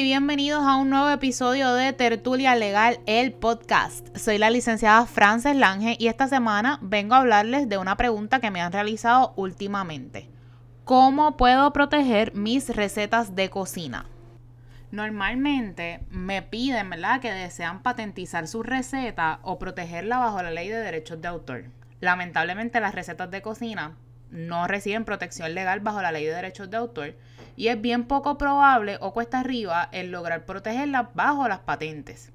bienvenidos a un nuevo episodio de Tertulia Legal, el podcast. Soy la licenciada Frances Lange y esta semana vengo a hablarles de una pregunta que me han realizado últimamente. ¿Cómo puedo proteger mis recetas de cocina? Normalmente me piden, ¿verdad?, que desean patentizar su receta o protegerla bajo la ley de derechos de autor. Lamentablemente las recetas de cocina no reciben protección legal bajo la ley de derechos de autor y es bien poco probable o cuesta arriba el lograr protegerlas bajo las patentes.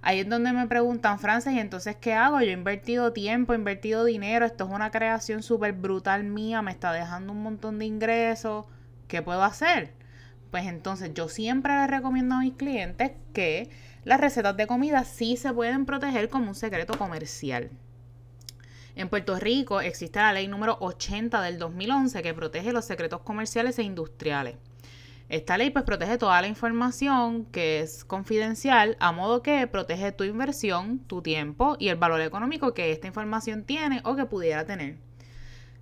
Ahí es donde me preguntan, Frances, ¿y entonces qué hago? Yo he invertido tiempo, he invertido dinero, esto es una creación súper brutal mía, me está dejando un montón de ingresos, ¿qué puedo hacer? Pues entonces yo siempre les recomiendo a mis clientes que las recetas de comida sí se pueden proteger como un secreto comercial. En Puerto Rico existe la ley número 80 del 2011 que protege los secretos comerciales e industriales. Esta ley pues protege toda la información que es confidencial a modo que protege tu inversión, tu tiempo y el valor económico que esta información tiene o que pudiera tener.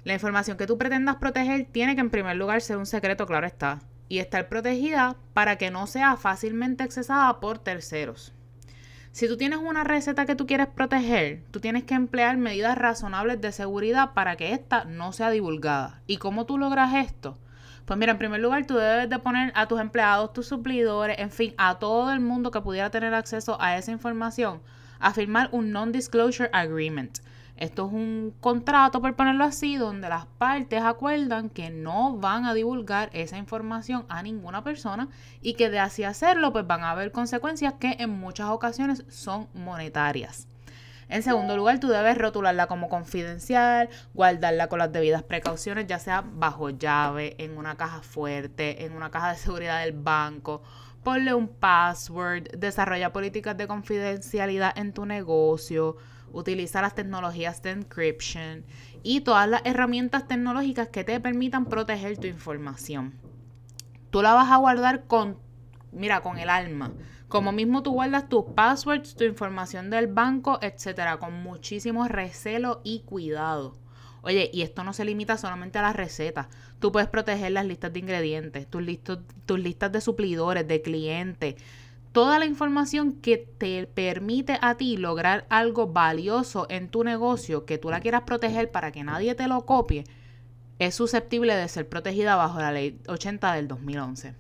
La información que tú pretendas proteger tiene que en primer lugar ser un secreto, claro está, y estar protegida para que no sea fácilmente accesada por terceros. Si tú tienes una receta que tú quieres proteger, tú tienes que emplear medidas razonables de seguridad para que ésta no sea divulgada. ¿Y cómo tú logras esto? Pues mira, en primer lugar, tú debes de poner a tus empleados, tus suplidores, en fin, a todo el mundo que pudiera tener acceso a esa información, a firmar un Non-Disclosure Agreement. Esto es un contrato, por ponerlo así, donde las partes acuerdan que no van a divulgar esa información a ninguna persona y que de así hacerlo, pues van a haber consecuencias que en muchas ocasiones son monetarias. En segundo lugar, tú debes rotularla como confidencial, guardarla con las debidas precauciones, ya sea bajo llave, en una caja fuerte, en una caja de seguridad del banco. Ponle un password, desarrolla políticas de confidencialidad en tu negocio, utiliza las tecnologías de encryption y todas las herramientas tecnológicas que te permitan proteger tu información. Tú la vas a guardar con, mira, con el alma. Como mismo tú guardas tus passwords, tu información del banco, etcétera, con muchísimo recelo y cuidado. Oye, y esto no se limita solamente a las recetas. Tú puedes proteger las listas de ingredientes, tus, tus listas de suplidores, de clientes, toda la información que te permite a ti lograr algo valioso en tu negocio que tú la quieras proteger para que nadie te lo copie, es susceptible de ser protegida bajo la ley 80 del 2011.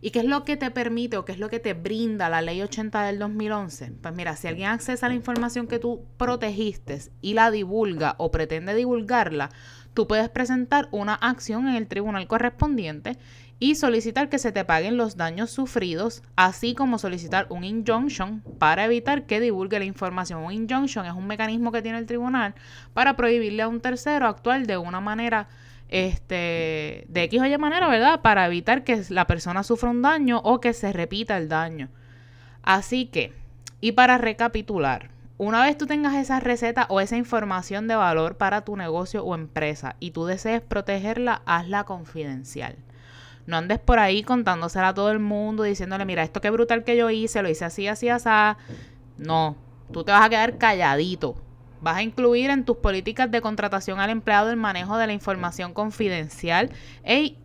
¿Y qué es lo que te permite o qué es lo que te brinda la ley 80 del 2011? Pues mira, si alguien accesa a la información que tú protegiste y la divulga o pretende divulgarla, tú puedes presentar una acción en el tribunal correspondiente y solicitar que se te paguen los daños sufridos, así como solicitar un injunction para evitar que divulgue la información. Un injunction es un mecanismo que tiene el tribunal para prohibirle a un tercero actuar de una manera este de X o Y manera, ¿verdad? Para evitar que la persona sufra un daño o que se repita el daño. Así que, y para recapitular, una vez tú tengas esa receta o esa información de valor para tu negocio o empresa y tú desees protegerla, hazla confidencial. No andes por ahí contándosela a todo el mundo, diciéndole, mira, esto qué brutal que yo hice, lo hice así, así, así. No, tú te vas a quedar calladito. Vas a incluir en tus políticas de contratación al empleado el manejo de la información confidencial e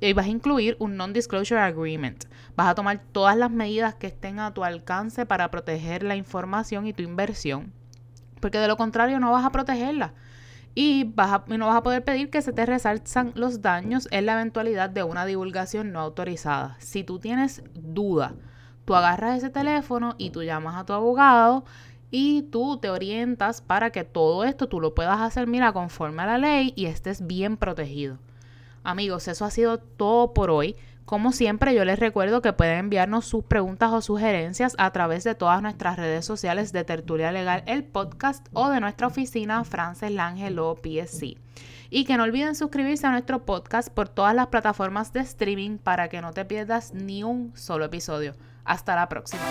y vas a incluir un non-disclosure agreement. Vas a tomar todas las medidas que estén a tu alcance para proteger la información y tu inversión. Porque de lo contrario no vas a protegerla y, no vas a poder pedir que se te resalzan los daños en la eventualidad de una divulgación no autorizada. Si tú tienes duda, tú agarras ese teléfono y tú llamas a tu abogado y tú te orientas para que todo esto tú lo puedas hacer, mira, conforme a la ley y estés bien protegido. Amigos, eso ha sido todo por hoy. Como siempre, yo les recuerdo que pueden enviarnos sus preguntas o sugerencias a través de todas nuestras redes sociales de Tertulia Legal, el podcast o de nuestra oficina Frances Langelo PSC. Y que no olviden suscribirse a nuestro podcast por todas las plataformas de streaming para que no te pierdas ni un solo episodio. Hasta la próxima.